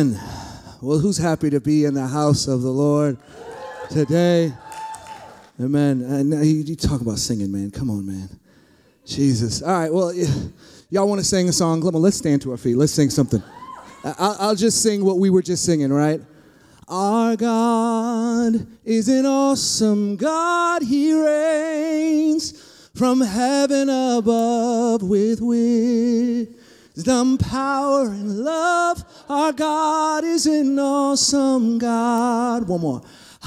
Well, who's happy to be in the house of the Lord today? Amen. And you, you talk about singing, man. Come on, man. Jesus. All right. Well, y'all want to sing a song? Come on, let's stand to our feet. Let's sing something. I'll, I'll just sing what we were just singing, right? Our God is an awesome God. He reigns from heaven above with wisdom wisdom, power, and love. Our God is an awesome God. One more.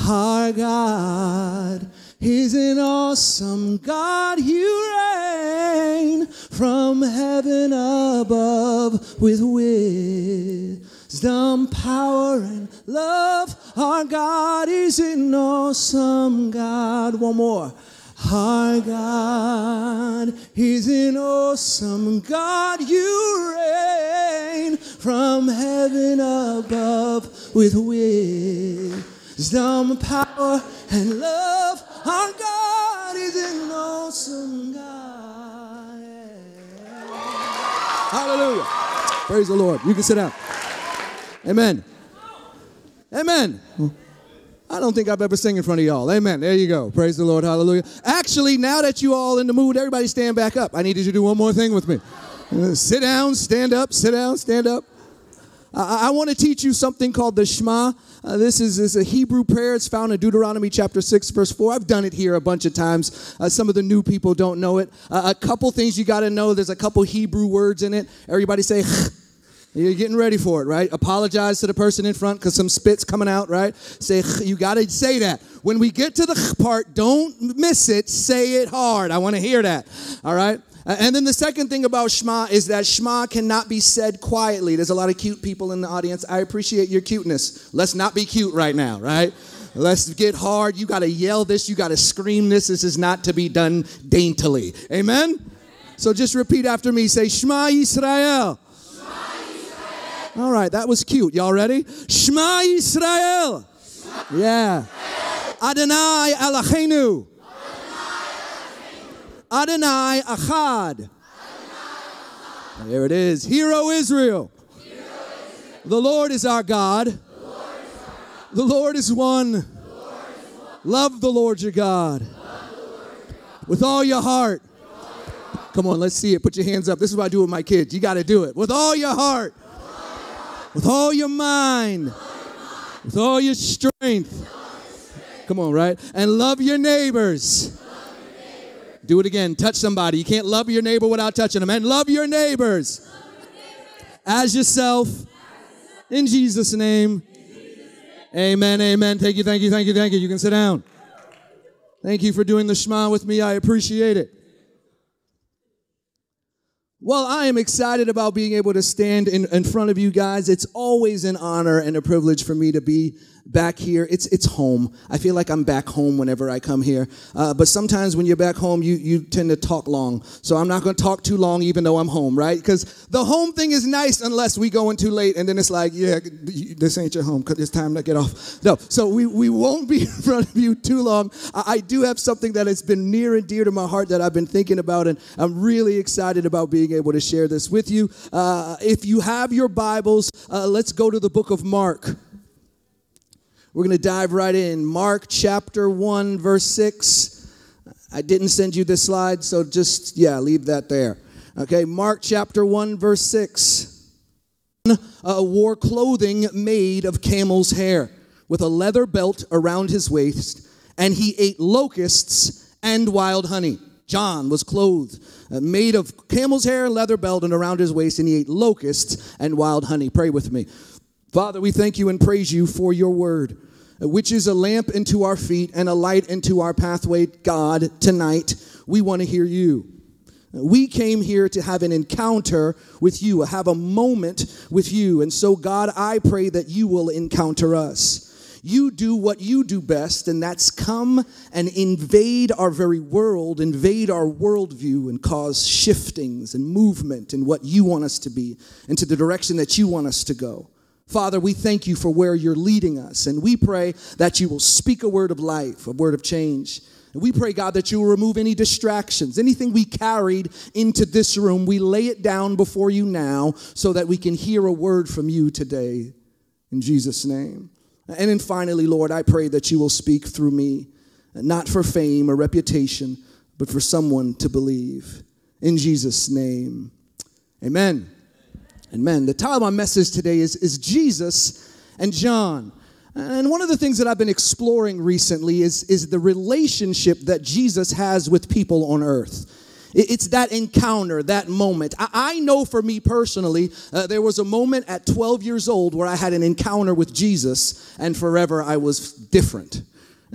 Our God is an awesome God. You reign from heaven above with wisdom, power, and love. Our God is an awesome God. One more. Our God is an awesome God. You reign from heaven above with wisdom, power, and love. Our God is an awesome God. Hallelujah. Praise the Lord. You can sit down. Amen. Amen. I don't think I've ever sang in front of y'all. Amen. There you go. Praise the Lord. Hallelujah. Actually, now that you all in the mood, everybody stand back up. I need you to do one more thing with me. Sit down, stand up, sit down, stand up. I, I want to teach you something called the Shema. Uh, this is, is, a Hebrew prayer. It's found in Deuteronomy chapter 6, verse 4. I've done it here a bunch of times. Uh, some of the new people don't know it. Uh, a couple things you got to know. There's a couple Hebrew words in it. Everybody say, you're getting ready for it, right? Apologize to the person in front because some spit's coming out, right? Say, you got to say that. When we get to the part, don't miss it. Say it hard. I want to hear that, all right? And then the second thing about Shema is that Shema cannot be said quietly. There's a lot of cute people in the audience. I appreciate your cuteness. Let's not be cute right now, right? Let's get hard. You got to yell this. You got to scream this. This is not to be done daintily. Amen? So just repeat after me. Say, Shema Israel. All right, that was cute. Y'all ready? Shema Yisrael. Yeah. Adonai Eloheinu. Adonai Achad. There it is. Hear O Israel. The Lord is our God. The Lord is one. Love the Lord your God. With all your heart. Come on, let's see it. Put your hands up. This is what I do with my kids. You got to do it. With all your heart with all your mind, with all your strength. Come on, right? And love your neighbors. Do it again. Touch somebody. You can't love your neighbor without touching them. And love your neighbors as yourself. In Jesus' name. Amen. Amen. Thank you. Thank you. Thank you. Thank you. You can sit down. Thank you for doing the Shema with me. I appreciate it. Well, I am excited about being able to stand in, in front of you guys. It's always an honor and a privilege for me to be back here. It's it's home. I feel like I'm back home whenever I come here. Uh, but sometimes when you're back home, you you tend to talk long. So I'm not going to talk too long, even though I'm home, right? Because the home thing is nice unless we go in too late, and then it's like, yeah, this ain't your home. Cause it's time to get off. No, so we we won't be in front of you too long. I, I do have something that has been near and dear to my heart that I've been thinking about, and I'm really excited about being able to share this with you. Uh, if you have your Bibles, uh, let's go to the book of Mark. We're going to dive right in. Mark chapter 1, verse 6. I didn't send you this slide, so just, yeah, leave that there. Okay, Mark chapter 1, verse 6. Uh, wore clothing made of camel's hair with a leather belt around his waist, and he ate locusts and wild honey. John was clothed, uh, made of camel's hair, leather belt, and around his waist, and he ate locusts and wild honey. Pray with me. Father, we thank you and praise you for your word, which is a lamp into our feet and a light into our pathway. God, tonight, we want to hear you. We came here to have an encounter with you, have a moment with you. And so, God, I pray that you will encounter us. You do what you do best, and that's come and invade our very world, invade our worldview, and cause shiftings and movement in what you want us to be, into the direction that you want us to go. Father, we thank you for where you're leading us, and we pray that you will speak a word of life, a word of change. And we pray, God, that you will remove any distractions, anything we carried into this room. We lay it down before you now so that we can hear a word from you today. In Jesus' name. And then finally, Lord, I pray that you will speak through me, not for fame or reputation, but for someone to believe. In Jesus' name. Amen. Amen. The title of my message today is, is Jesus and John. And one of the things that I've been exploring recently is, is the relationship that Jesus has with people on earth. It's that encounter, that moment. I know for me personally, uh, there was a moment at 12 years old where I had an encounter with Jesus, and forever I was different.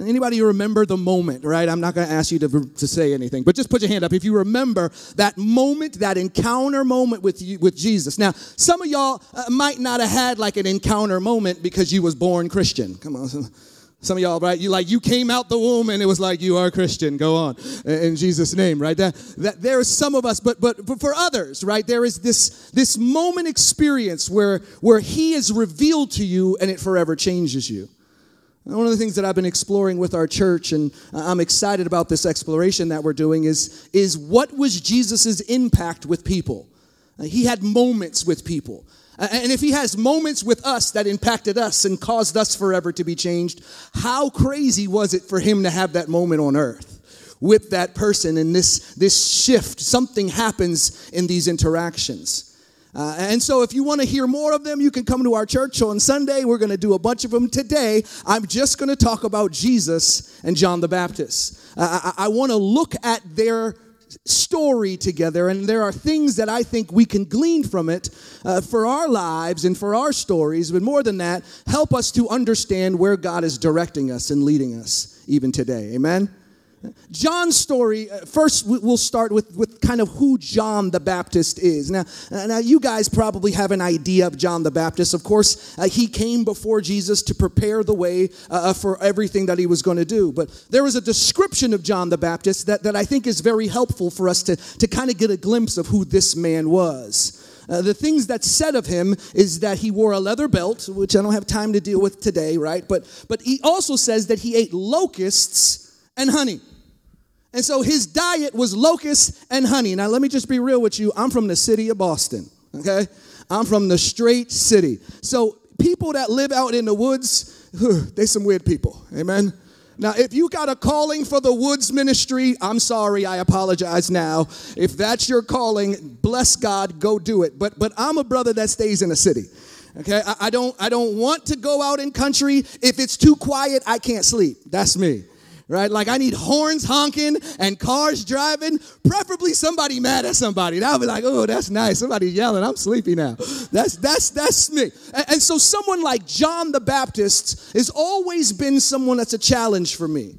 Anybody remember the moment, right? I'm not going to ask you to, to say anything, but just put your hand up if you remember that moment, that encounter moment with you, with Jesus. Now, some of y'all uh, might not have had like an encounter moment because you was born Christian. Come on. Some of y'all, right? You like you came out the womb and it was like you are a Christian. Go on in Jesus' name, right? That, that there is some of us, but but for others, right? There is this this moment experience where where He is revealed to you and it forever changes you. One of the things that I've been exploring with our church, and I'm excited about this exploration that we're doing, is, is what was Jesus' impact with people? Uh, he had moments with people. And if he has moments with us that impacted us and caused us forever to be changed, how crazy was it for him to have that moment on earth with that person and this, this shift? Something happens in these interactions. Uh, and so, if you want to hear more of them, you can come to our church on Sunday. We're going to do a bunch of them today. I'm just going to talk about Jesus and John the Baptist. Uh, I, I want to look at their story together, and there are things that I think we can glean from it uh, for our lives and for our stories. But more than that, help us to understand where God is directing us and leading us even today. Amen. John's story, uh, first we'll start with, with kind of who John the Baptist is. Now, uh, now, you guys probably have an idea of John the Baptist. Of course, uh, he came before Jesus to prepare the way uh, for everything that he was going to do. But there is a description of John the Baptist that, that I think is very helpful for us to, to kind of get a glimpse of who this man was. Uh, the things that said of him is that he wore a leather belt, which I don't have time to deal with today, right? But, but he also says that he ate locusts and honey. And so his diet was locusts and honey. Now, let me just be real with you. I'm from the city of Boston, okay? I'm from the straight city. So, people that live out in the woods, they some weird people, amen? Now, if you got a calling for the woods ministry, I'm sorry, I apologize now. If that's your calling, bless God, go do it. But but I'm a brother that stays in a city. Okay, I, I don't I don't want to go out in country. If it's too quiet, I can't sleep. That's me right? Like I need horns honking and cars driving, preferably somebody mad at somebody. That'll be like, oh, that's nice. Somebody yelling. I'm sleepy now. That's that's that's me. And, and so someone like John the Baptist has always been someone that's a challenge for me.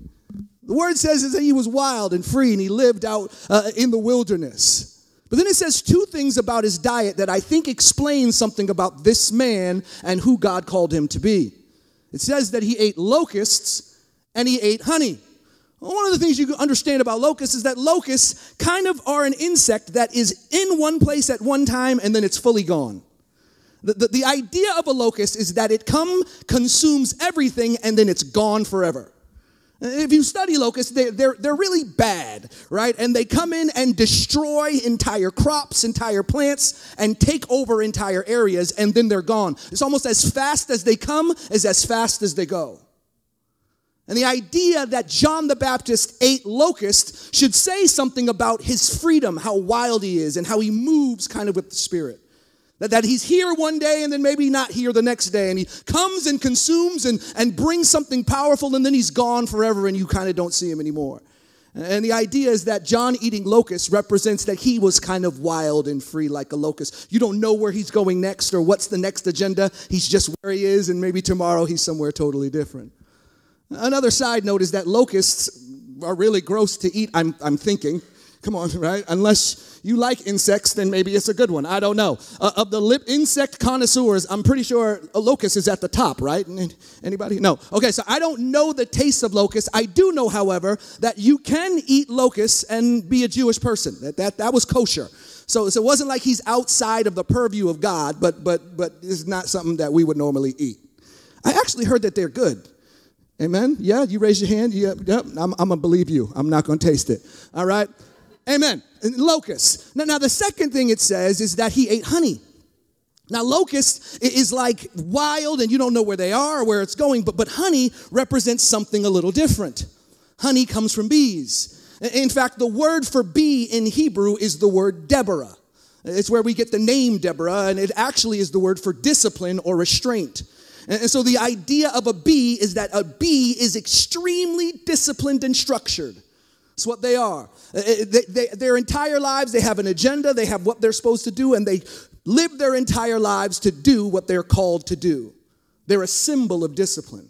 The word says is that he was wild and free and he lived out uh, in the wilderness. But then it says two things about his diet that I think explain something about this man and who God called him to be. It says that he ate locusts and he ate honey. One of the things you understand about locusts is that locusts kind of are an insect that is in one place at one time and then it's fully gone. The, the, the, idea of a locust is that it come, consumes everything, and then it's gone forever. If you study locusts, they, they're, they're really bad, right? And they come in and destroy entire crops, entire plants, and take over entire areas, and then they're gone. It's almost as fast as they come is as fast as they go. And the idea that John the Baptist ate locusts should say something about his freedom, how wild he is, and how he moves kind of with the Spirit. That, that he's here one day and then maybe not here the next day. And he comes and consumes and, and brings something powerful and then he's gone forever and you kind of don't see him anymore. And the idea is that John eating locusts represents that he was kind of wild and free like a locust. You don't know where he's going next or what's the next agenda. He's just where he is, and maybe tomorrow he's somewhere totally different. Another side note is that locusts are really gross to eat, I'm, I'm thinking. Come on, right? Unless you like insects, then maybe it's a good one. I don't know. Uh, of the lip insect connoisseurs, I'm pretty sure a locust is at the top, right? Anybody? No. Okay, so I don't know the taste of locusts. I do know, however, that you can eat locusts and be a Jewish person. That, that, that was kosher. So, so it wasn't like he's outside of the purview of God, but, but, but it's not something that we would normally eat. I actually heard that they're good. Amen? Yeah, you raise your hand. Yep, yep. I'm, I'm going to believe you. I'm not going to taste it. All right? Amen. And locusts. Now, now, the second thing it says is that he ate honey. Now, locust is like wild and you don't know where they are or where it's going, but, but honey represents something a little different. Honey comes from bees. In fact, the word for bee in Hebrew is the word Deborah. It's where we get the name Deborah, and it actually is the word for discipline or restraint. And so the idea of a bee is that a bee is extremely disciplined and structured. It's what they are. Uh, uh, they, they, their entire lives, they have an agenda, they have what they're supposed to do, and they live their entire lives to do what they're called to do. They're a symbol of discipline.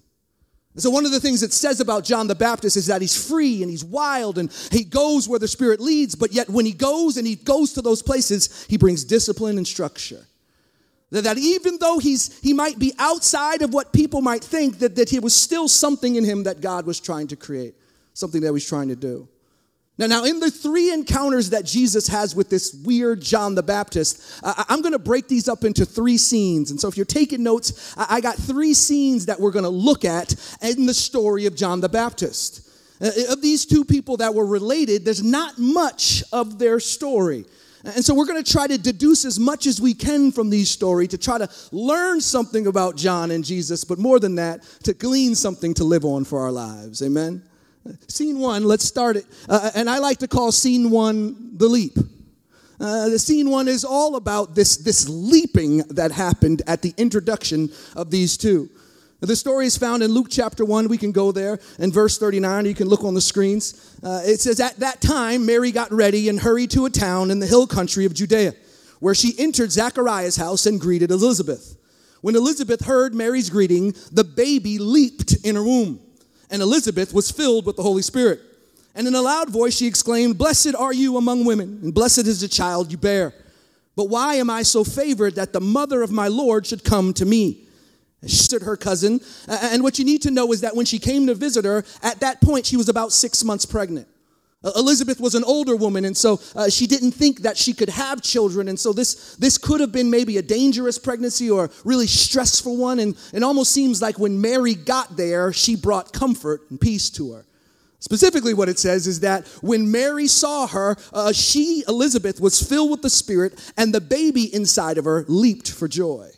So, one of the things it says about John the Baptist is that he's free and he's wild and he goes where the Spirit leads, but yet when he goes and he goes to those places, he brings discipline and structure. That, even though he's, he might be outside of what people might think, that, that he was still something in him that God was trying to create, something that he was trying to do. Now, now, in the three encounters that Jesus has with this weird John the Baptist, uh, I'm going to break these up into three scenes. And so, if you're taking notes, I, I got three scenes that we're going to look at in the story of John the Baptist. Uh, of these two people that were related, there's not much of their story. And so we're going to try to deduce as much as we can from these stories to try to learn something about John and Jesus, but more than that, to glean something to live on for our lives. Amen? Scene one, let's start it. Uh, and I like to call scene one the leap. Uh, the scene one is all about this, this leaping that happened at the introduction of these two. The story is found in Luke chapter 1. We can go there in verse 39. You can look on the screens. Uh, it says, At that time, Mary got ready and hurried to a town in the hill country of Judea, where she entered Zachariah's house and greeted Elizabeth. When Elizabeth heard Mary's greeting, the baby leaped in her womb and Elizabeth was filled with the Holy Spirit. And in a loud voice she exclaimed, Blessed are you among women, and blessed is the child you bear. But why am I so favored that the mother of my Lord should come to me? She stood her cousin. And what you need to know is that when she came to visit her, at that point she was about six months pregnant. Elizabeth was an older woman, and so uh, she didn't think that she could have children. And so this, this could have been maybe a dangerous pregnancy or really stressful one. And it almost seems like when Mary got there, she brought comfort and peace to her. Specifically, what it says is that when Mary saw her, uh, she, Elizabeth, was filled with the Spirit, and the baby inside of her leaped for joy.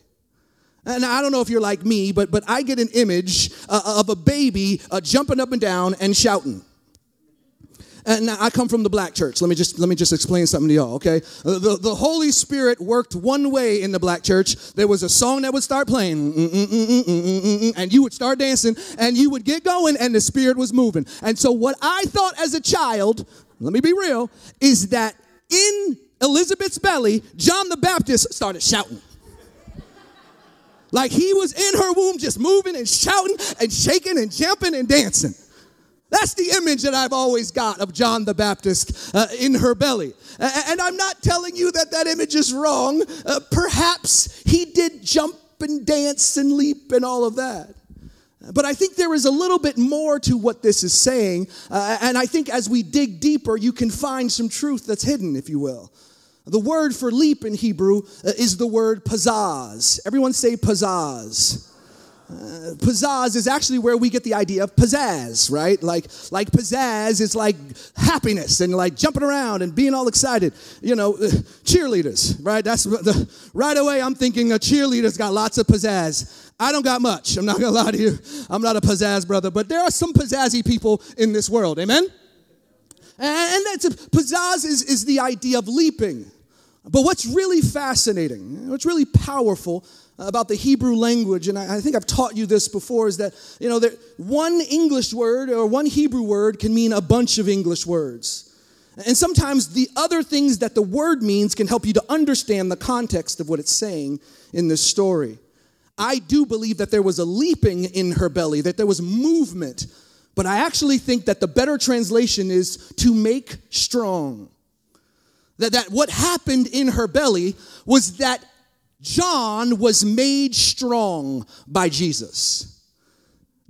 And I don't know if you're like me, but, but I get an image uh, of a baby uh, jumping up and down and shouting. And I come from the black church. Let me just let me just explain something to y'all, okay? Uh, the, the Holy Spirit worked one way in the black church. There was a song that would start playing, mm, mm, mm, and you would start dancing, and you would get going, and the Spirit was moving. And so, what I thought as a child, let me be real, is that in Elizabeth's belly, John the Baptist started shouting. Like he was in her womb, just moving and shouting and shaking and jumping and dancing. That's the image that I've always got of John the Baptist uh, in her belly. And I'm not telling you that that image is wrong. Uh, perhaps he did jump and dance and leap and all of that. But I think there is a little bit more to what this is saying. Uh, and I think as we dig deeper, you can find some truth that's hidden, if you will. The word for leap in Hebrew uh, is the word pazaz. Everyone say pazaz. Uh, pizzazz is actually where we get the idea of pizzazz, right? Like, like pizzazz is like happiness and like jumping around and being all excited. You know, uh, cheerleaders, right? That's the, right away. I'm thinking a cheerleader's got lots of pizzazz. I don't got much. I'm not gonna lie to you. I'm not a pizzazz brother, but there are some pizzazzy people in this world. Amen. And that's a, pizzazz is, is the idea of leaping. But what's really fascinating, what's really powerful about the Hebrew language, and I, think I've taught you this before, is that, you know, that one English word or one Hebrew word can mean a bunch of English words. And sometimes the other things that the word means can help you to understand the context of what it's saying in this story. I do believe that there was a leaping in her belly, that there was movement, but I actually think that the better translation is to make strong. That, that what happened in her belly was that John was made strong by Jesus.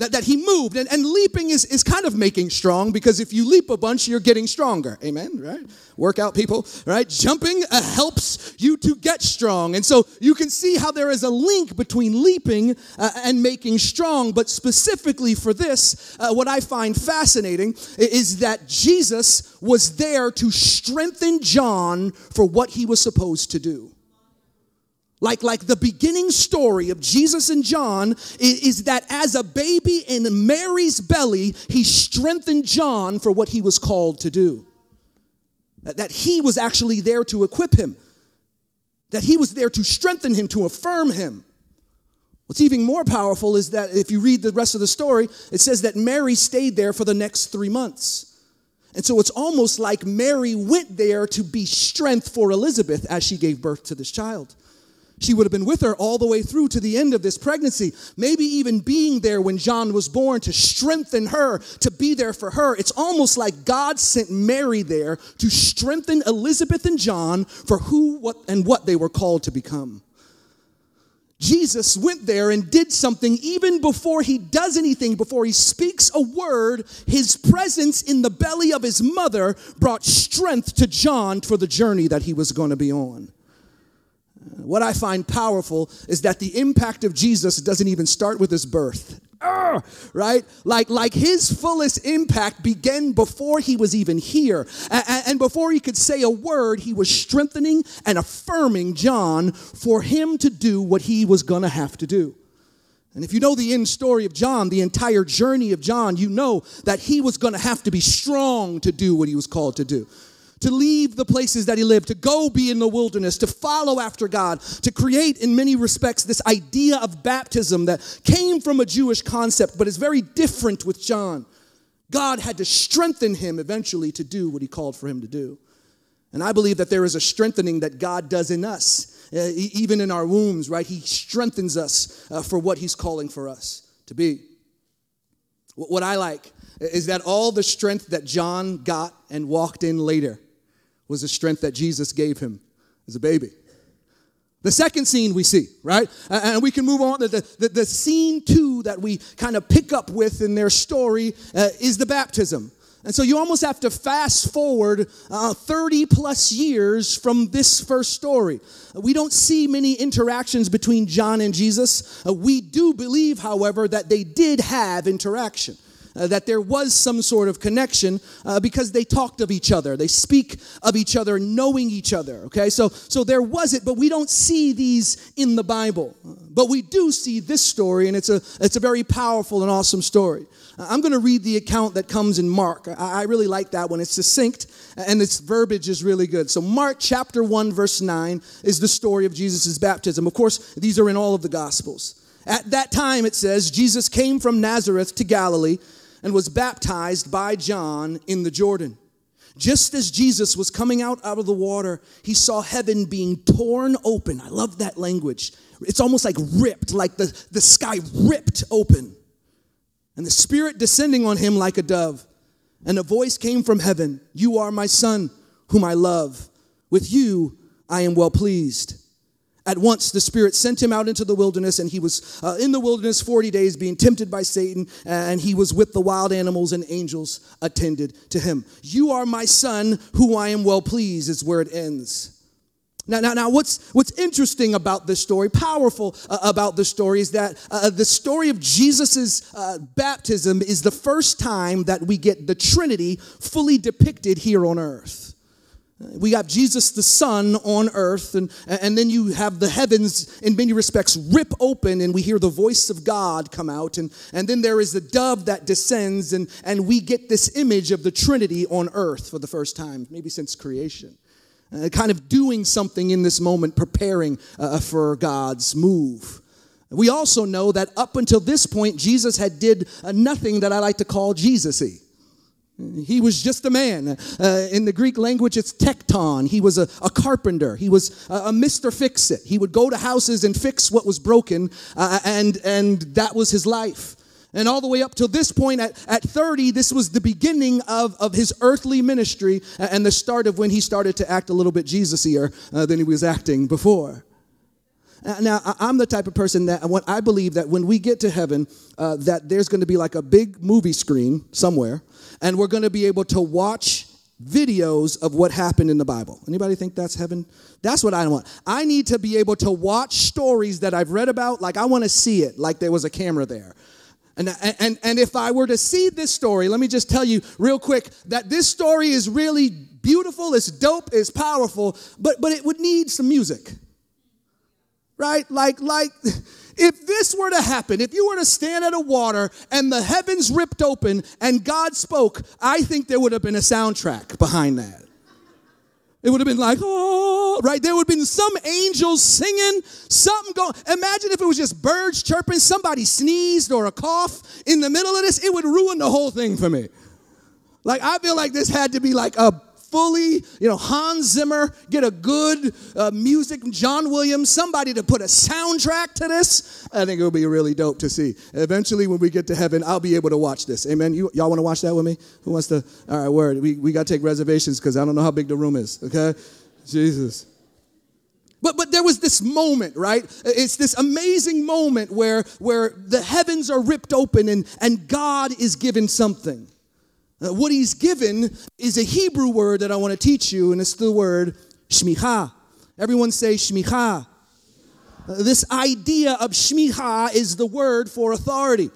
That, that he moved, and, and leaping is, is kind of making strong because if you leap a bunch, you're getting stronger. Amen, right? Workout people, right? Jumping uh, helps you to get strong. And so you can see how there is a link between leaping uh, and making strong. But specifically for this, uh, what I find fascinating is that Jesus was there to strengthen John for what he was supposed to do. Like, like the beginning story of Jesus and John is, is, that as a baby in Mary's belly, he strengthened John for what he was called to do. That, that he was actually there to equip him, that he was there to strengthen him, to affirm him. What's even more powerful is that if you read the rest of the story, it says that Mary stayed there for the next three months. And so it's almost like Mary went there to be strength for Elizabeth as she gave birth to this child. She would have been with her all the way through to the end of this pregnancy, maybe even being there when John was born to strengthen her, to be there for her. It's almost like God sent Mary there to strengthen Elizabeth and John for who what, and what they were called to become. Jesus went there and did something even before he does anything, before he speaks a word, his presence in the belly of his mother brought strength to John for the journey that he was going to be on. What I find powerful is that the impact of Jesus doesn't even start with his birth. Right? Like, like his fullest impact began before he was even here. And, and before he could say a word, he was strengthening and affirming John for him to do what he was going to have to do. And if you know the end story of John, the entire journey of John, you know that he was going to have to be strong to do what he was called to do to leave the places that he lived, to go be in the wilderness, to follow after God, to create, in many respects, this idea of baptism that came from a Jewish concept, but is very different with John. God had to strengthen him eventually to do what he called for him to do. And I believe that there is a strengthening that God does in us, uh, even in our wombs, right? He strengthens us uh, for what he's calling for us to be. What I like is that all the strength that John got and walked in later was the strength that Jesus gave him as a baby. The second scene we see, right? And we can move on. The, the, the scene two that we kind of pick up with in their story uh, is the baptism. And so you almost have to fast forward uh, 30 plus years from this first story. We don't see many interactions between John and Jesus. Uh, we do believe, however, that they did have interaction uh, that there was some sort of connection uh, because they talked of each other. They speak of each other, knowing each other. Okay, so so there was it, but we don't see these in the Bible. But we do see this story, and it's a it's a very powerful and awesome story. Uh, I'm going to read the account that comes in Mark. I, I really like that one. It's succinct and its verbiage is really good. So Mark chapter one verse nine is the story of Jesus' baptism. Of course, these are in all of the Gospels. At that time, it says, Jesus came from Nazareth to Galilee and was baptized by John in the Jordan. Just as Jesus was coming out out of the water, he saw heaven being torn open. I love that language. It's almost like ripped, like the, the sky ripped open. And the Spirit descending on him like a dove. And a voice came from heaven You are my Son, whom I love. With you I am well pleased. At once, the Spirit sent him out into the wilderness, and he was uh, in the wilderness 40 days being tempted by Satan, and he was with the wild animals, and angels attended to him. You are my son, who I am well pleased, is where it ends. Now, now, now what's, what's interesting about this story, powerful uh, about this story, is that uh, the story of Jesus' uh, baptism is the first time that we get the Trinity fully depicted here on earth. We have Jesus the Son on earth, and, and then you have the heavens in many respects rip open, and we hear the voice of God come out. And, and then there is the dove that descends, and, and we get this image of the Trinity on earth for the first time, maybe since creation. Uh, kind of doing something in this moment, preparing uh, for God's move. We also know that up until this point, Jesus had did uh, nothing that I like to call Jesus-y. He was just a man. Uh, in the Greek language, it's tekton. He was a, a carpenter. He was a, a, Mr. Fix It. He would go to houses and fix what was broken, uh, and, and that was his life. And all the way up to this point, at, at 30, this was the beginning of, of his earthly ministry and the start of when he started to act a little bit Jesus-ier uh, than he was acting before. Uh, now, I'm the type of person that I believe that when we get to heaven, uh, that there's going to be like a big movie screen somewhere, and we're going to be able to watch videos of what happened in the Bible. Anybody think that's heaven? That's what I want. I need to be able to watch stories that I've read about, like I want to see it, like there was a camera there. And, and, and if I were to see this story, let me just tell you real quick that this story is really beautiful, it's dope, it's powerful, but, but it would need some music right? Like, like, if this were to happen, if you were to stand at a water and the heavens ripped open and God spoke, I think there would have been a soundtrack behind that. It would have been like, oh, right? There would have been some angels singing, something going. Imagine if it was just birds chirping, somebody sneezed or a cough in the middle of this, it would ruin the whole thing for me. Like, I feel like this had to be like a fully, you know, Hans Zimmer, get a good uh, music, John Williams, somebody to put a soundtrack to this. I think it would be really dope to see. Eventually, when we get to heaven, I'll be able to watch this. Amen. You, y'all want to watch that with me? Who wants to? All right, word. We, we got to take reservations because I don't know how big the room is, okay? Jesus. But, but there was this moment, right? It's this amazing moment where, where the heavens are ripped open and, and God is given something. Uh, what he's given is a Hebrew word that I want to teach you, and it's the word shmicha. Everyone say shmicha. Uh, this idea of shmicha is the word for authority.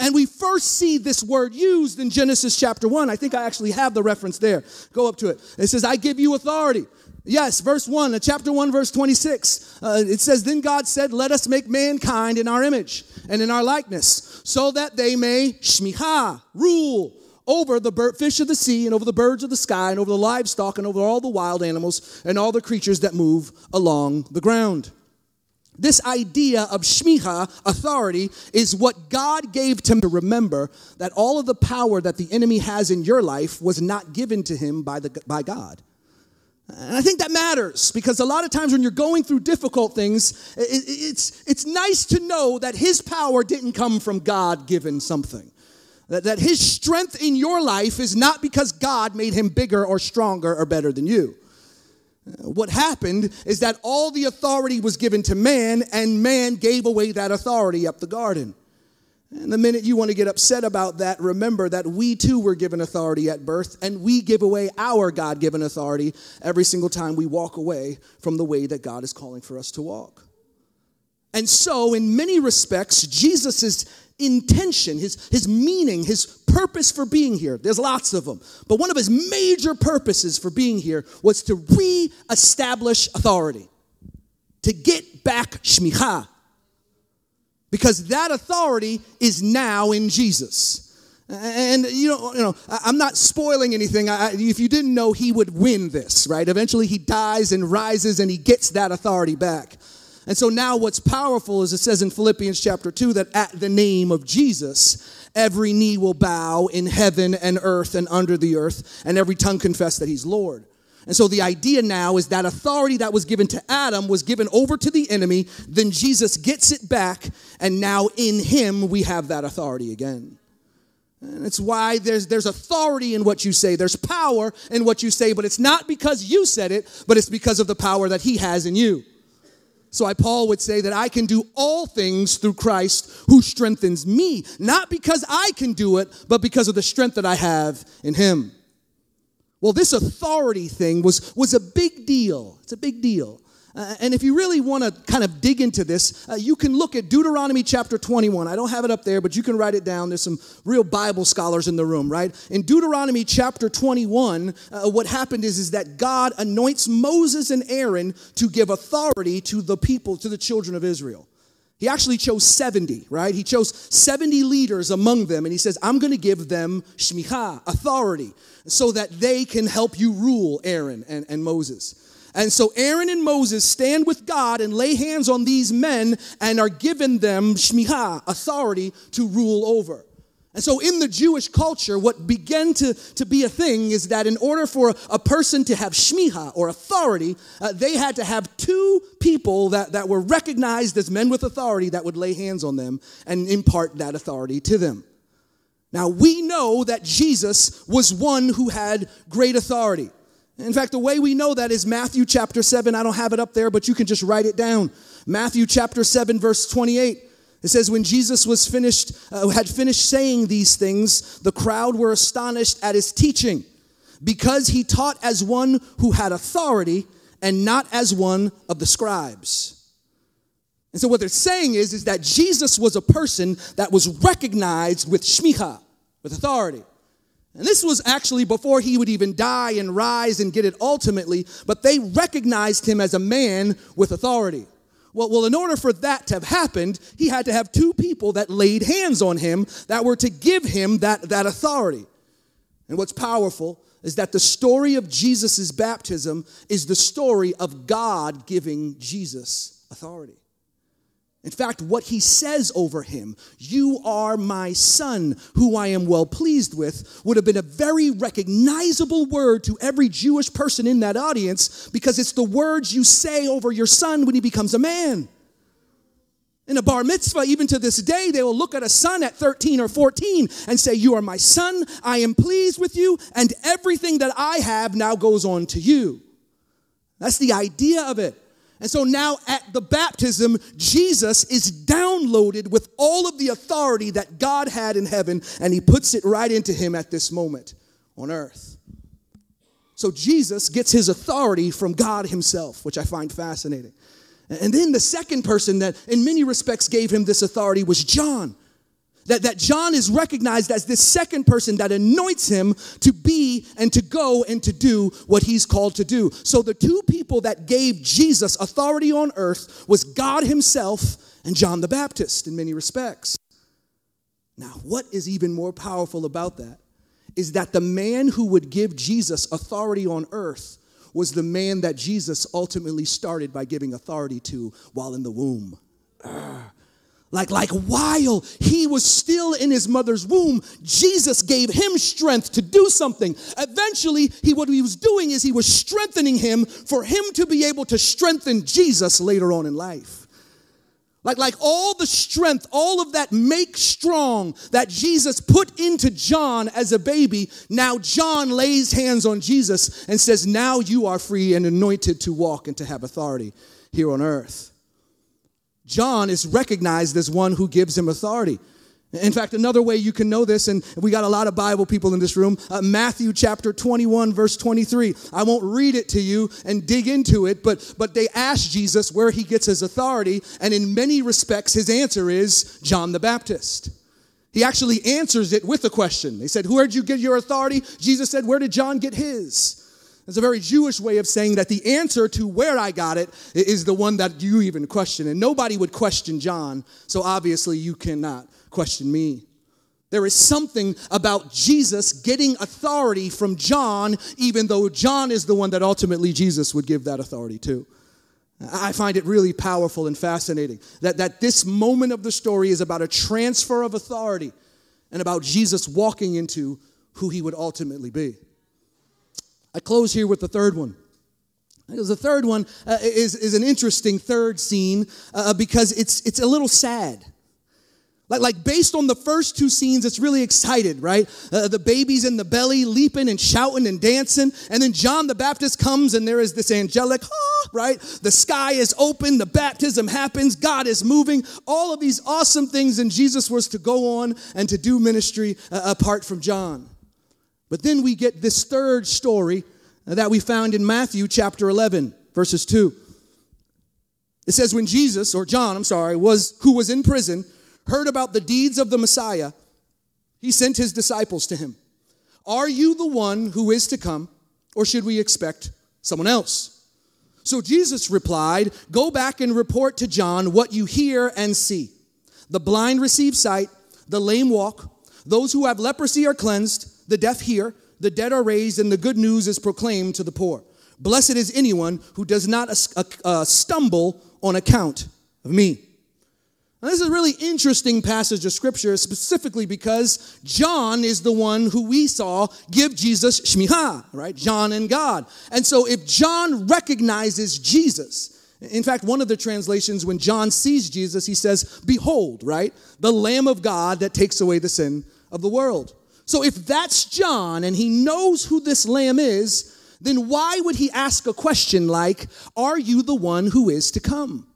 And we first see this word used in Genesis chapter 1. I think I actually have the reference there. Go up to it. It says, I give you authority. Yes, verse 1, uh, chapter 1, verse 26. Uh, it says, Then God said, Let us make mankind in our image and in our likeness, so that they may shmicha, rule over the fish of the sea and over the birds of the sky and over the livestock and over all the wild animals and all the creatures that move along the ground. This idea of shmicha, authority, is what God gave to him to remember that all of the power that the enemy has in your life was not given to him by, the, by God. And I think that matters because a lot of times when you're going through difficult things, it's, it's nice to know that his power didn't come from God given something. That, that his strength in your life is not because God made him bigger or stronger or better than you. What happened is that all the authority was given to man, and man gave away that authority up the garden. And the minute you want to get upset about that, remember that we too were given authority at birth, and we give away our God given authority every single time we walk away from the way that God is calling for us to walk. And so, in many respects, Jesus is intention, his, his meaning, his purpose for being here. There's lots of them. But one of his major purposes for being here was to re-establish authority, to get back shmicha. Because that authority is now in Jesus. And you know, you know, I'm not spoiling anything. I, if you didn't know, he would win this, right? Eventually, he dies and rises, and he gets that authority back. And so now what's powerful is it says in Philippians chapter 2 that at the name of Jesus, every knee will bow in heaven and earth and under the earth, and every tongue confess that he's Lord. And so the idea now is that authority that was given to Adam was given over to the enemy, then Jesus gets it back, and now in him we have that authority again. And it's why there's, there's authority in what you say. There's power in what you say, but it's not because you said it, but it's because of the power that he has in you. So I, Paul would say that I can do all things through Christ who strengthens me, not because I can do it, but because of the strength that I have in him. Well, this authority thing was, was a big deal. It's a big deal. Uh, and if you really want to kind of dig into this, uh, you can look at Deuteronomy chapter 21. I don't have it up there, but you can write it down. There's some real Bible scholars in the room, right? In Deuteronomy chapter 21, uh, what happened is, is that God anoints Moses and Aaron to give authority to the people, to the children of Israel. He actually chose 70, right? He chose 70 leaders among them, and he says, I'm going to give them shmicha, authority, so that they can help you rule Aaron and, and Moses. And so Aaron and Moses stand with God and lay hands on these men and are given them shmicha, authority to rule over. And so, in the Jewish culture, what began to, to be a thing is that in order for a person to have shmicha or authority, uh, they had to have two people that, that were recognized as men with authority that would lay hands on them and impart that authority to them. Now, we know that Jesus was one who had great authority. In fact, the way we know that is Matthew chapter 7. I don't have it up there, but you can just write it down. Matthew chapter 7, verse 28. It says, When Jesus was finished, uh, had finished saying these things, the crowd were astonished at his teaching, because he taught as one who had authority and not as one of the scribes. And so what they're saying is, is that Jesus was a person that was recognized with shmicha, with authority. And this was actually before he would even die and rise and get it ultimately, but they recognized him as a man with authority. Well, well, in order for that to have happened, he had to have two people that laid hands on him that were to give him that, that authority. And what's powerful is that the story of Jesus' baptism is the story of God giving Jesus authority. In fact, what he says over him, you are my son, who I am well pleased with, would have been a very recognizable word to every Jewish person in that audience because it's the words you say over your son when he becomes a man. In a bar mitzvah, even to this day, they will look at a son at 13 or 14 and say, You are my son, I am pleased with you, and everything that I have now goes on to you. That's the idea of it. And so now at the baptism, Jesus is downloaded with all of the authority that God had in heaven, and he puts it right into him at this moment on earth. So Jesus gets his authority from God himself, which I find fascinating. And then the second person that, in many respects, gave him this authority was John. That, that John is recognized as this second person that anoints him to be and to go and to do what he's called to do. So the two people that gave Jesus authority on earth was God himself and John the Baptist in many respects. Now, what is even more powerful about that is that the man who would give Jesus authority on earth was the man that Jesus ultimately started by giving authority to while in the womb. Ah. Like, like while he was still in his mother's womb, Jesus gave him strength to do something. Eventually, he, what he was doing is he was strengthening him for him to be able to strengthen Jesus later on in life. Like, like all the strength, all of that make strong that Jesus put into John as a baby, now John lays hands on Jesus and says, Now you are free and anointed to walk and to have authority here on earth. John is recognized as one who gives him authority. In fact, another way you can know this, and we got a lot of Bible people in this room, uh, Matthew chapter 21, verse 23. I won't read it to you and dig into it, but, but they ask Jesus where he gets his authority, and in many respects, his answer is John the Baptist. He actually answers it with a question. They said, Where did you get your authority? Jesus said, Where did John get his? It's a very Jewish way of saying that the answer to where I got it is the one that you even question. And nobody would question John, so obviously you cannot question me. There is something about Jesus getting authority from John, even though John is the one that ultimately Jesus would give that authority to. I find it really powerful and fascinating that, that this moment of the story is about a transfer of authority and about Jesus walking into who he would ultimately be. I close here with the third one. Because the third one uh, is, is an interesting third scene uh, because it's, it's a little sad. Like, like based on the first two scenes, it's really excited, right? Uh, the baby's in the belly, leaping and shouting and dancing. And then John the Baptist comes, and there is this angelic, ah, right? The sky is open, the baptism happens, God is moving, all of these awesome things. And Jesus was to go on and to do ministry uh, apart from John. But then we get this third story that we found in Matthew chapter 11, verses 2. It says, When Jesus, or John, I'm sorry, was who was in prison, heard about the deeds of the Messiah, he sent his disciples to him. Are you the one who is to come, or should we expect someone else? So Jesus replied, Go back and report to John what you hear and see. The blind receive sight, the lame walk, those who have leprosy are cleansed the deaf hear, the dead are raised, and the good news is proclaimed to the poor. Blessed is anyone who does not uh, uh, stumble on account of me. Now, this is a really interesting passage of scripture, specifically because John is the one who we saw give Jesus shmicha, right? John and God. And so if John recognizes Jesus, in fact, one of the translations, when John sees Jesus, he says, Behold, right? The Lamb of God that takes away the sin of the world. So if that's John and he knows who this lamb is, then why would he ask a question like, Are you the one who is to come?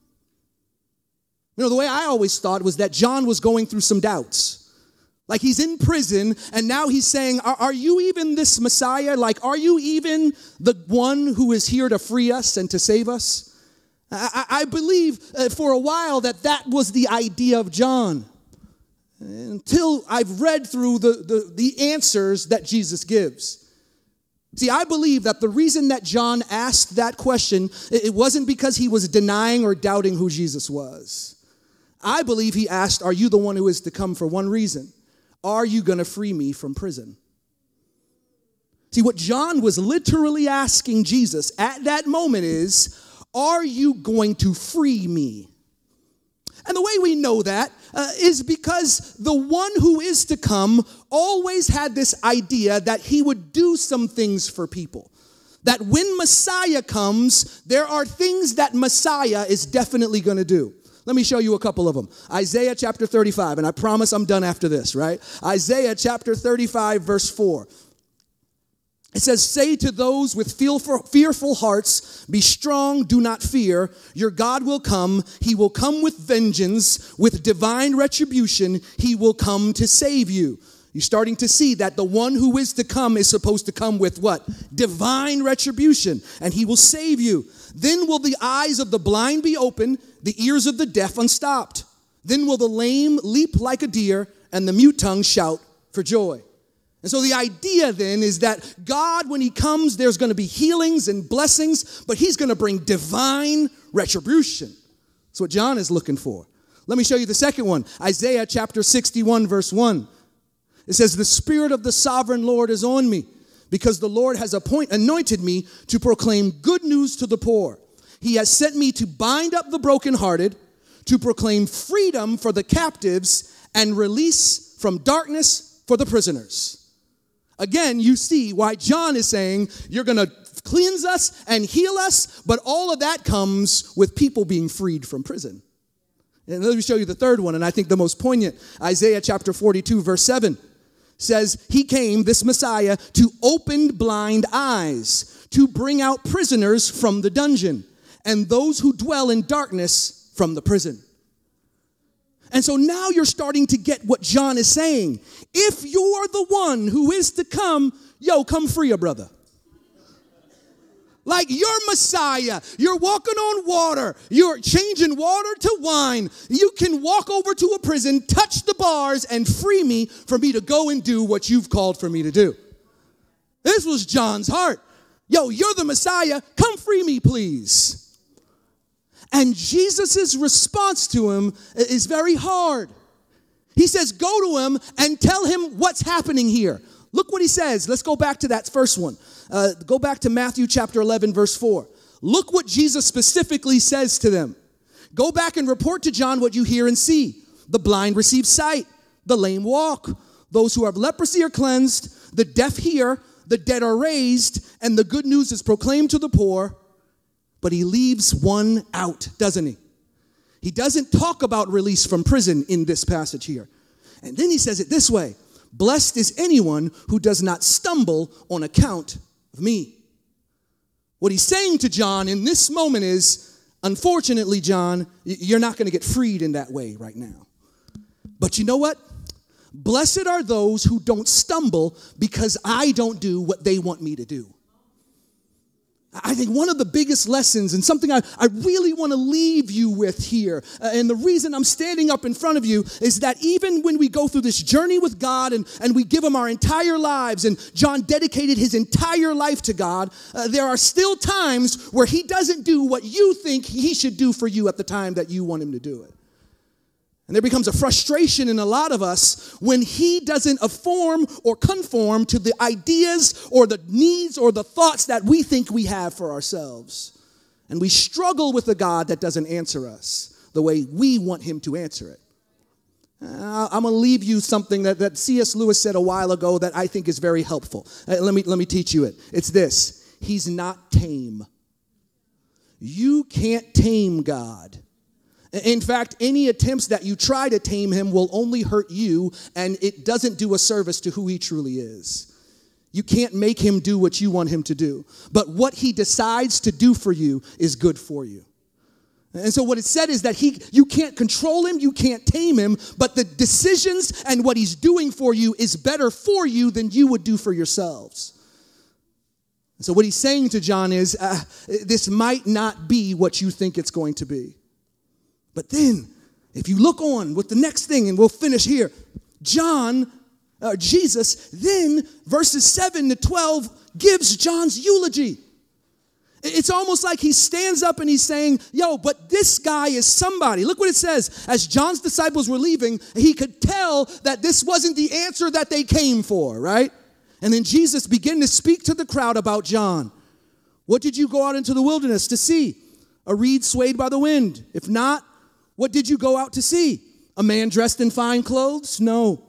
You know, the way I always thought was that John was going through some doubts. Like he's in prison, and now he's saying, are, are, you even this Messiah? Like, are you even the one who is here to free us and to save us? I, I believe uh, for a while that that was the idea of John until I've read through the, the, the answers that Jesus gives. See, I believe that the reason that John asked that question, it wasn't because he was denying or doubting who Jesus was. I believe he asked, Are you the one who is to come for one reason? Are you going to free me from prison? See, what John was literally asking Jesus at that moment is, Are you going to free me? And the way we know that uh, is because the one who is to come always had this idea that he would do some things for people. That when Messiah comes, there are things that Messiah is definitely going to do. Let me show you a couple of them. Isaiah chapter 35, and I promise I'm done after this, right? Isaiah chapter 35, verse 4. It says, Say to those with fearful hearts, Be strong, do not fear. Your God will come. He will come with vengeance, with divine retribution. He will come to save you. You're starting to see that the one who is to come is supposed to come with what? Divine retribution, and he will save you. Then will the eyes of the blind be open, the ears of the deaf unstopped. Then will the lame leap like a deer, and the mute tongue shout for joy. And so the idea then is that God, when He comes, there's going to be healings and blessings, but He's going to bring divine retribution. That's what John is looking for. Let me show you the second one Isaiah chapter 61, verse 1. It says, The Spirit of the sovereign Lord is on me, because the Lord has appoint, anointed me to proclaim good news to the poor. He has sent me to bind up the brokenhearted, to proclaim freedom for the captives, and release from darkness for the prisoners Again, you see why John is saying you're going to cleanse us and heal us, but all of that comes with people being freed from prison. And let me show you the third one, and I think the most poignant Isaiah chapter 42, verse 7 says, He came, this Messiah, to open blind eyes, to bring out prisoners from the dungeon, and those who dwell in darkness from the prison. And so now you're starting to get what John is saying. If you're the one who is to come, yo, come free a brother. Like you're Messiah. You're walking on water. You're changing water to wine. You can walk over to a prison, touch the bars, and free me for me to go and do what you've called for me to do. This was John's heart. Yo, you're the Messiah. Come free me, please. And Jesus' response to him is very hard. He says, Go to him and tell him what's happening here. Look what he says. Let's go back to that first one. Uh, go back to Matthew chapter 11, verse 4. Look what Jesus specifically says to them. Go back and report to John what you hear and see. The blind receive sight, the lame walk, those who have leprosy are cleansed, the deaf hear, the dead are raised, and the good news is proclaimed to the poor but he leaves one out, doesn't he? He doesn't talk about release from prison in this passage here. And then he says it this way Blessed is anyone who does not stumble on account of me. What he's saying to John in this moment is, unfortunately, John, you're not going to get freed in that way right now. But you know what? Blessed are those who don't stumble because I don't do what they want me to do. I think one of the biggest lessons and something I, I really want to leave you with here, uh, and the reason I'm standing up in front of you is that even when we go through this journey with God and, and we give Him our entire lives, and John dedicated his entire life to God, uh, there are still times where He doesn't do what you think He should do for you at the time that you want Him to do it. And there becomes a frustration in a lot of us when he doesn't affirm or conform to the ideas or the needs or the thoughts that we think we have for ourselves. And we struggle with a God that doesn't answer us the way we want him to answer it. Uh, I'm going to leave you something that, that C.S. Lewis said a while ago that I think is very helpful. Uh, let, me, let me teach you it. It's this He's not tame. You can't tame God. In fact, any attempts that you try to tame him will only hurt you, and it doesn't do a service to who he truly is. You can't make him do what you want him to do. But what he decides to do for you is good for you. And so what it said is that he you can't control him, you can't tame him, but the decisions and what he's doing for you is better for you than you would do for yourselves. And so what he's saying to John is uh, this might not be what you think it's going to be. But then, if you look on with the next thing, and we'll finish here, John uh, Jesus, then verses 7 to 12 gives John's eulogy. It's almost like he stands up and he's saying, Yo, but this guy is somebody. Look what it says. As John's disciples were leaving, he could tell that this wasn't the answer that they came for, right? And then Jesus began to speak to the crowd about John. What did you go out into the wilderness to see? A reed swayed by the wind? If not, what did you go out to see? A man dressed in fine clothes? No.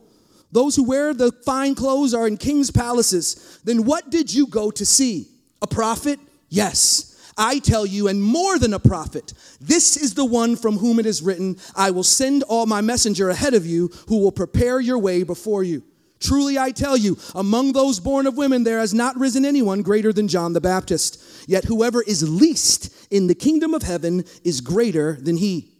Those who wear the fine clothes are in king's palaces. Then what did you go to see? A prophet? Yes, I tell you, and more than a prophet, this is the one from whom it is written, I will send all my messenger ahead of you who will prepare your way before you. Truly I tell you, among those born of women, there has not risen anyone greater than John the Baptist. Yet whoever is least in the kingdom of heaven is greater than he.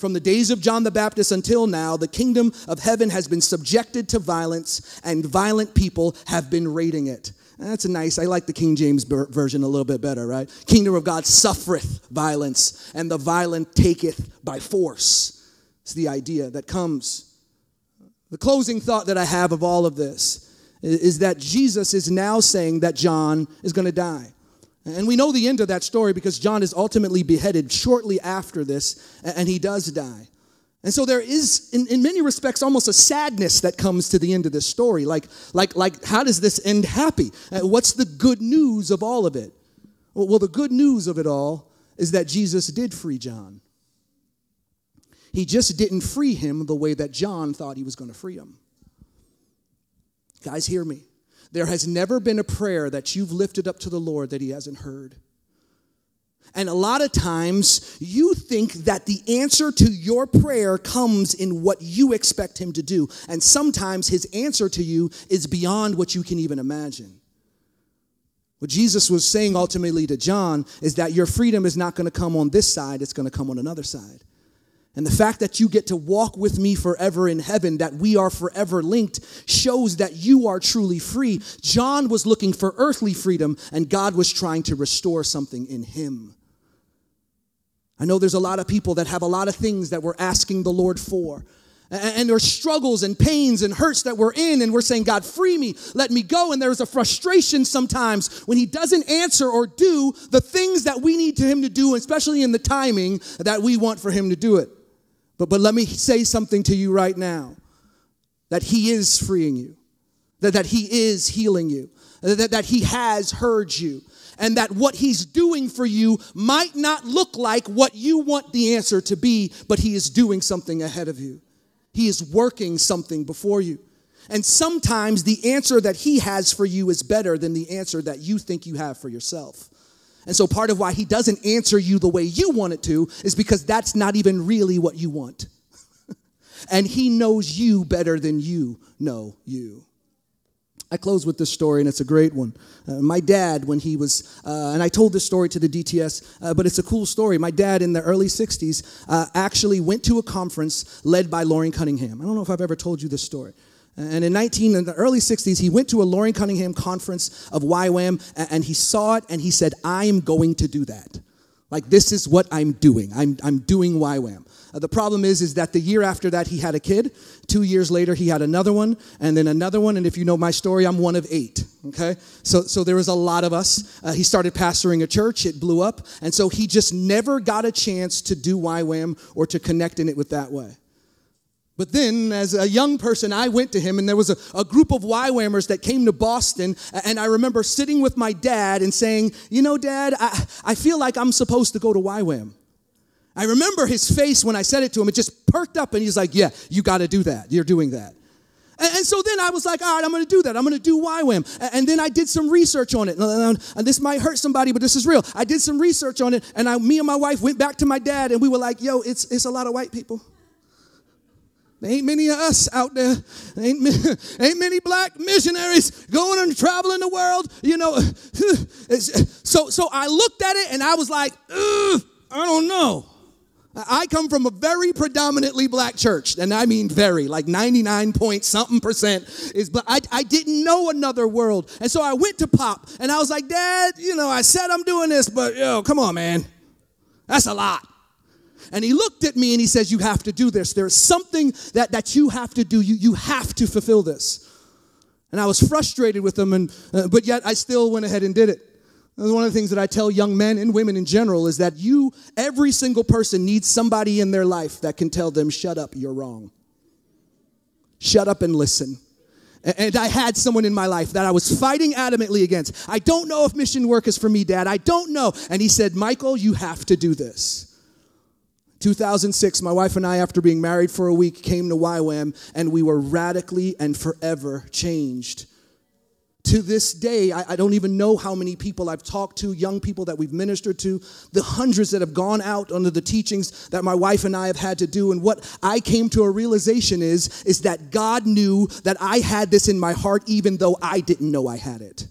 From the days of John the Baptist until now, the kingdom of heaven has been subjected to violence, and violent people have been raiding it. That's a nice, I like the King James version a little bit better, right? Kingdom of God suffereth violence, and the violent taketh by force. It's the idea that comes. The closing thought that I have of all of this is that Jesus is now saying that John is going to die. And we know the end of that story because John is ultimately beheaded shortly after this, and he does die. And so there is, in, in many respects, almost a sadness that comes to the end of this story. Like, like, like how does this end happy? Uh, what's the good news of all of it? Well, well, the good news of it all is that Jesus did free John. He just didn't free him the way that John thought he was going to free him. Guys, hear me. There has never been a prayer that you've lifted up to the Lord that he hasn't heard. And a lot of times you think that the answer to your prayer comes in what you expect him to do. And sometimes his answer to you is beyond what you can even imagine. What Jesus was saying ultimately to John is that your freedom is not going to come on this side, it's going to come on another side. And the fact that you get to walk with me forever in heaven, that we are forever linked, shows that you are truly free. John was looking for earthly freedom, and God was trying to restore something in him. I know there's a lot of people that have a lot of things that we're asking the Lord for. And there's struggles and pains and hurts that we're in, and we're saying, God, free me, let me go. And there's a frustration sometimes when He doesn't answer or do the things that we need to Him to do, especially in the timing that we want for Him to do it. But, but let me say something to you right now that He is freeing you, that, that He is healing you, that, that He has heard you, and that what he's doing for you might not look like what you want the answer to be, but he is doing something ahead of you. He is working something before you. And sometimes the answer that he has for you is better than the answer that you think you have for yourself. And so part of why he doesn't answer you the way you want it to is because that's not even really what you want. and he knows you better than you know you. I close with this story, and it's a great one. Uh, my dad, when he was, uh, and I told this story to the DTS, uh, but it's a cool story. My dad, in the early 60s, uh, actually went to a conference led by Loren Cunningham. I don't know if I've ever told you this story. And in 19, in the early 60s, he went to a Loren Cunningham conference of YWAM, and he saw it, and he said, I am going to do that. Like, this is what I'm doing. I'm, I'm doing YWAM. Uh, the problem is, is that the year after that, he had a kid. Two years later, he had another one, and then another one. And if you know my story, I'm one of eight. Okay, so so there was a lot of us. Uh, he started pastoring a church. It blew up, and so he just never got a chance to do YWAM or to connect in it with that way. But then, as a young person, I went to him, and there was a, a, group of YWAMers that came to Boston. And I remember sitting with my dad and saying, You know, Dad, I, I feel like I'm supposed to go to YWAM. I remember his face when I said it to him. It just perked up, and he's like, Yeah, you got to do that. You're doing that. And, and, so then I was like, All right, I'm going to do that. I'm going to do YWAM. And, and then I did some research on it. And, and, this might hurt somebody, but this is real. I did some research on it, and I, me and my wife went back to my dad, and we were like, Yo, it's, it's a lot of white people. There ain't many of us out there. Ain't, ain't many black missionaries going and traveling the world. You know, so so I looked at it and I was like, I don't know. I come from a very predominantly black church, and I mean very, like 99 point something percent is but I, I didn't know another world. And so I went to Pop and I was like, Dad, you know, I said I'm doing this, but yo, come on, man. That's a lot. And he looked at me and he says, You have to do this. There's something that, that you have to do. You, you have to fulfill this. And I was frustrated with him, and, uh, but yet I still went ahead and did it. One of the things that I tell young men and women in general is that you, every single person, needs somebody in their life that can tell them, shut up, you're wrong. Shut up and listen. And I had someone in my life that I was fighting adamantly against. I don't know if mission work is for me, Dad. I don't know. And he said, Michael, you have to do this. 2006, my wife and I, after being married for a week, came to YWAM and we were radically and forever changed to this day, I, I, don't even know how many people I've talked to, young people that we've ministered to, the hundreds that have gone out under the teachings that my wife and I have had to do. And what I came to a realization is, is that God knew that I had this in my heart, even though I didn't know I had it.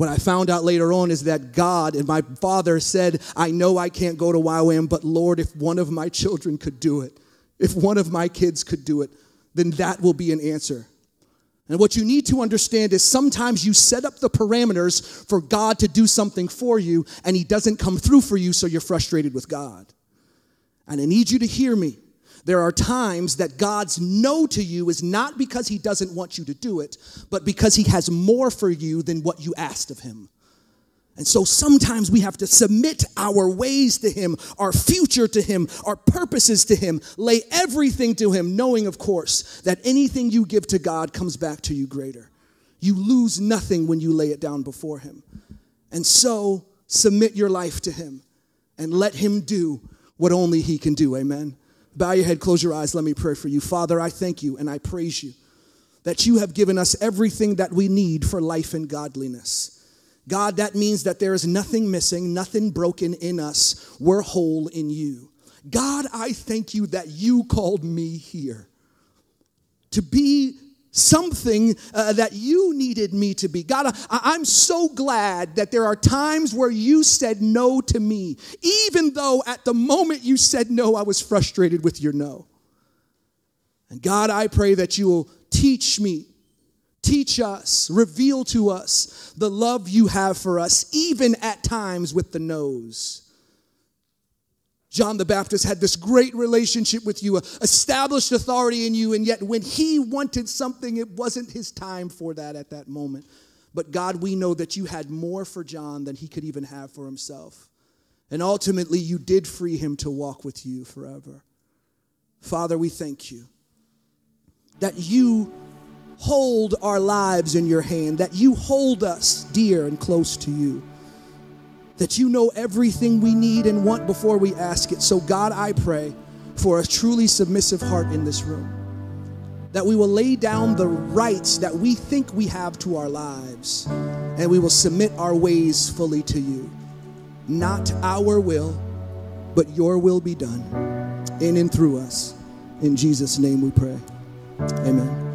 What I found out later on is that God and my father said, I know I can't go to YWAM, but Lord, if one of my children could do it, if one of my kids could do it, then that will be an answer. And what you need to understand is sometimes you set up the parameters for God to do something for you, and He doesn't come through for you, so you're frustrated with God. And I need you to hear me. There are times that God's no to you is not because He doesn't want you to do it, but because He has more for you than what you asked of Him. And so sometimes we have to submit our ways to Him, our future to Him, our purposes to Him, lay everything to Him, knowing, of course, that anything you give to God comes back to you greater. You lose nothing when you lay it down before Him. And so submit your life to Him and let Him do what only He can do. Amen. Bow your head, close your eyes. Let me pray for you. Father, I thank you and I praise you that you have given us everything that we need for life and godliness. God, that means that there is nothing missing, nothing broken in us. We're whole in you. God, I thank you that you called me here to be something uh, that you needed me to be. God, I, am so glad that there are times where you said no to me, even though at the moment you said no, I was frustrated with your no. And God, I pray that you will teach me Teach us, reveal to us the love you have for us, even at times with the noes. John the Baptist had this great relationship with you, established authority in you, and yet when he wanted something, it wasn't his time for that at that moment. But God, we know that you had more for John than he could even have for himself. And ultimately, you did free him to walk with you forever. Father, we thank you that you hold our lives in your hand, that you hold us dear and close to you, that you know everything we need and want before we ask it. So, God, I pray for a truly submissive heart in this room, that we will lay down the rights that we think we have to our lives, and we will submit our ways fully to you. Not our will, but your will be done in and through us. In Jesus' name we pray. Amen.